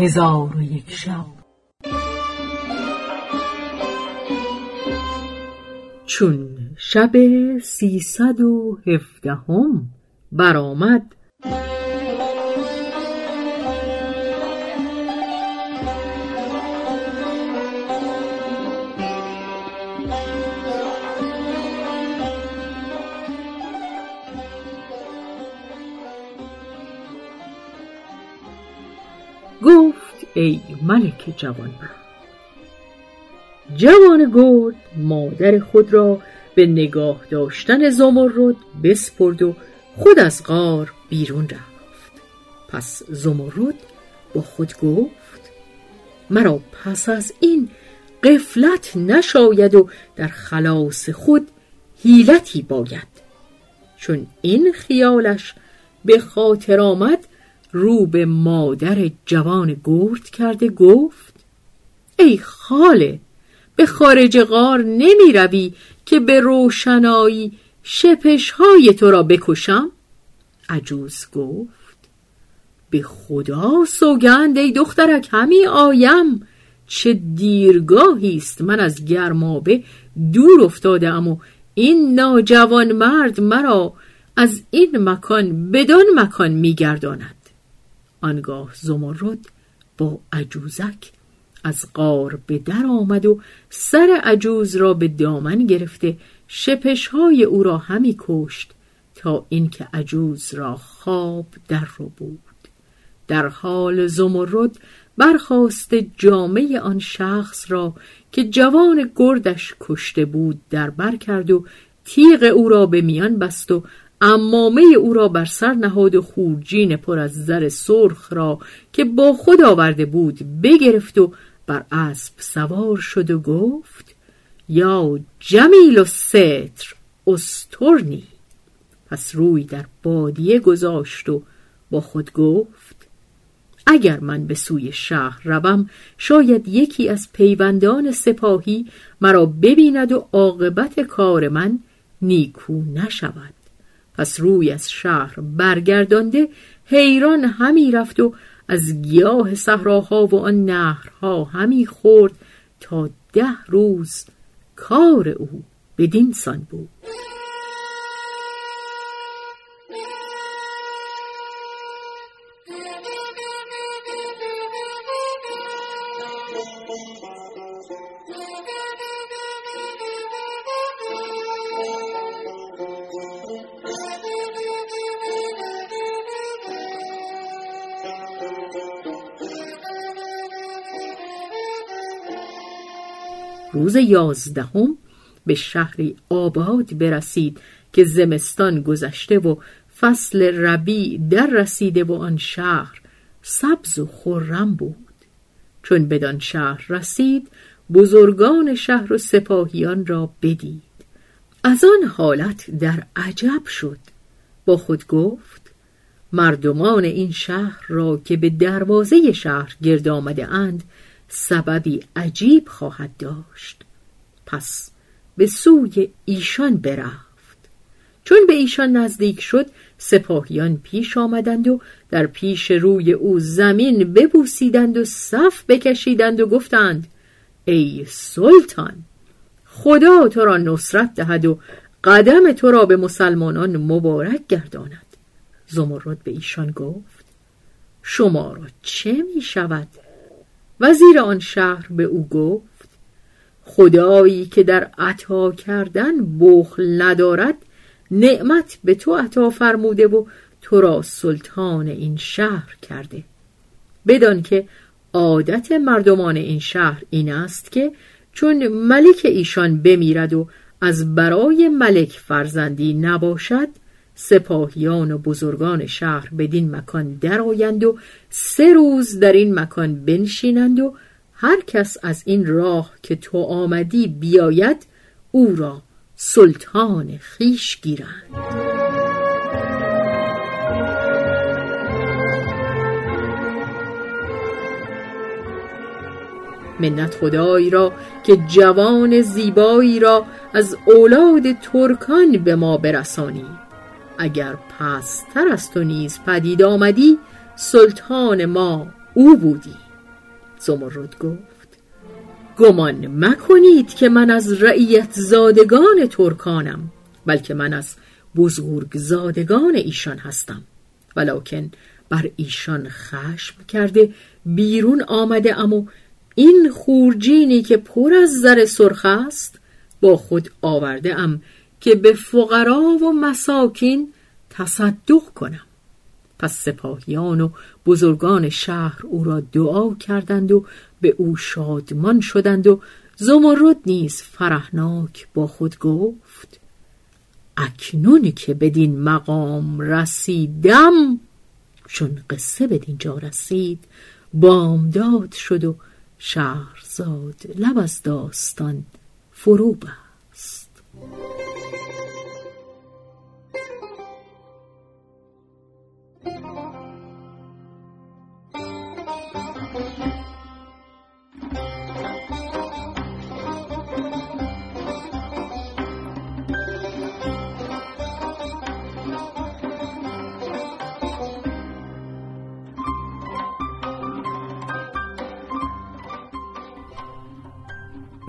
هزار و یک شب. چون شب سیصد و هفدهم برآمد ای ملک جوانمرد جوان گرد مادر خود را به نگاه داشتن زمرد بسپرد و خود از غار بیرون رفت. پس زمرد با خود گفت مرا پس از این قفلت نشاید و در خلاص خود حیلتی باید. چون این خیالش به خاطر آمد رو به مادر جوان گرد کرده گفت ای خاله به خارج غار نمی روی که به روشنایی شپش های تو را بکشم؟ عجوز گفت به خدا سوگند ای دخترک همی آیم. چه دیرگاهی است من از گرمابه دور افتاده ام و این ناجوان مرد مرا از این مکان بدان مکان میگرداند آنگاه زمرد با عجوزک از غار به در آمد و سر عجوز را به دامن گرفته شپشهای او را همی کشت تا اینکه عجوز را خواب در رو بود. در حال زمرد برخواست جامعه آن شخص را که جوان گردش کشته بود در بر کرد و تیغ او را به میان بست و امامه او را بر سر نهاد و خورجین پر از زر سرخ را که با خود آورده بود بگرفت و بر اسب سوار شد و گفت یا جمیل و ستر استرنی. پس روی در بادیه گذاشت و با خود گفت اگر من به سوی شهر روم شاید یکی از پیوندان سپاهی مرا ببیند و عاقبت کار من نیکو نشود. پس روی از شهر برگردانده حیران همی رفت و از گیاه صحراها و آن نهرها همی خورد تا ده روز کار او بدین سان بود. روز یازدهم به شهری آباد برسید که زمستان گذشته و فصل ربیع در رسیده و آن شهر سبز و خرم بود. چون بدان شهر رسید بزرگان شهر و سپاهیان را بدید. از آن حالت در عجب شد. با خود گفت مردمان این شهر را که به دروازه شهر گرد آمده اند سببی عجیب خواهد داشت. پس به سوی ایشان برفت. چون به ایشان نزدیک شد سپاهیان پیش آمدند و در پیش روی او زمین ببوسیدند و صف بکشیدند و گفتند ای سلطان خدا تو را نصرت دهد و قدم تو را به مسلمانان مبارک گرداند. زمرد به ایشان گفت شما را چه می شود وزیر آن شهر به او گفت خدایی که در عطا کردن بخل ندارد نعمت به تو عطا فرموده و تو را سلطان این شهر کرده. بدان که عادت مردمان این شهر این است که چون ملک ایشان بمیرد و از برای ملک فرزندی نباشد سپاهیان و بزرگان شهر بدین مکان درآیند و سه روز در این مکان بنشینند و هر کس از این راه که تو آمدی بیاید او را سلطان خیش گیرند. منت خدایی را که جوان زیبایی را از اولاد ترکان به ما برسانید اگر پستر از تو نیز پدید آمدی سلطان ما او بودی. زمرد گفت گمان مکنید که من از رعیت زادگان ترکانم بلکه من از بزرگ زادگان ایشان هستم. ولکن بر ایشان خشم کرده بیرون آمده اما این خورجینی که پر از زر سرخ است با خود آورده ام که به فقرا و مساکین تصدق کنم. پس سپاهیان و بزرگان شهر او را دعا کردند و به او شادمان شدند و زمرد نیز فرحناک با خود گفت اکنون که بدین مقام رسیدم چون قصه بدین جا رسید بامداد شد و شهرزاد لب از داستان فرو بست.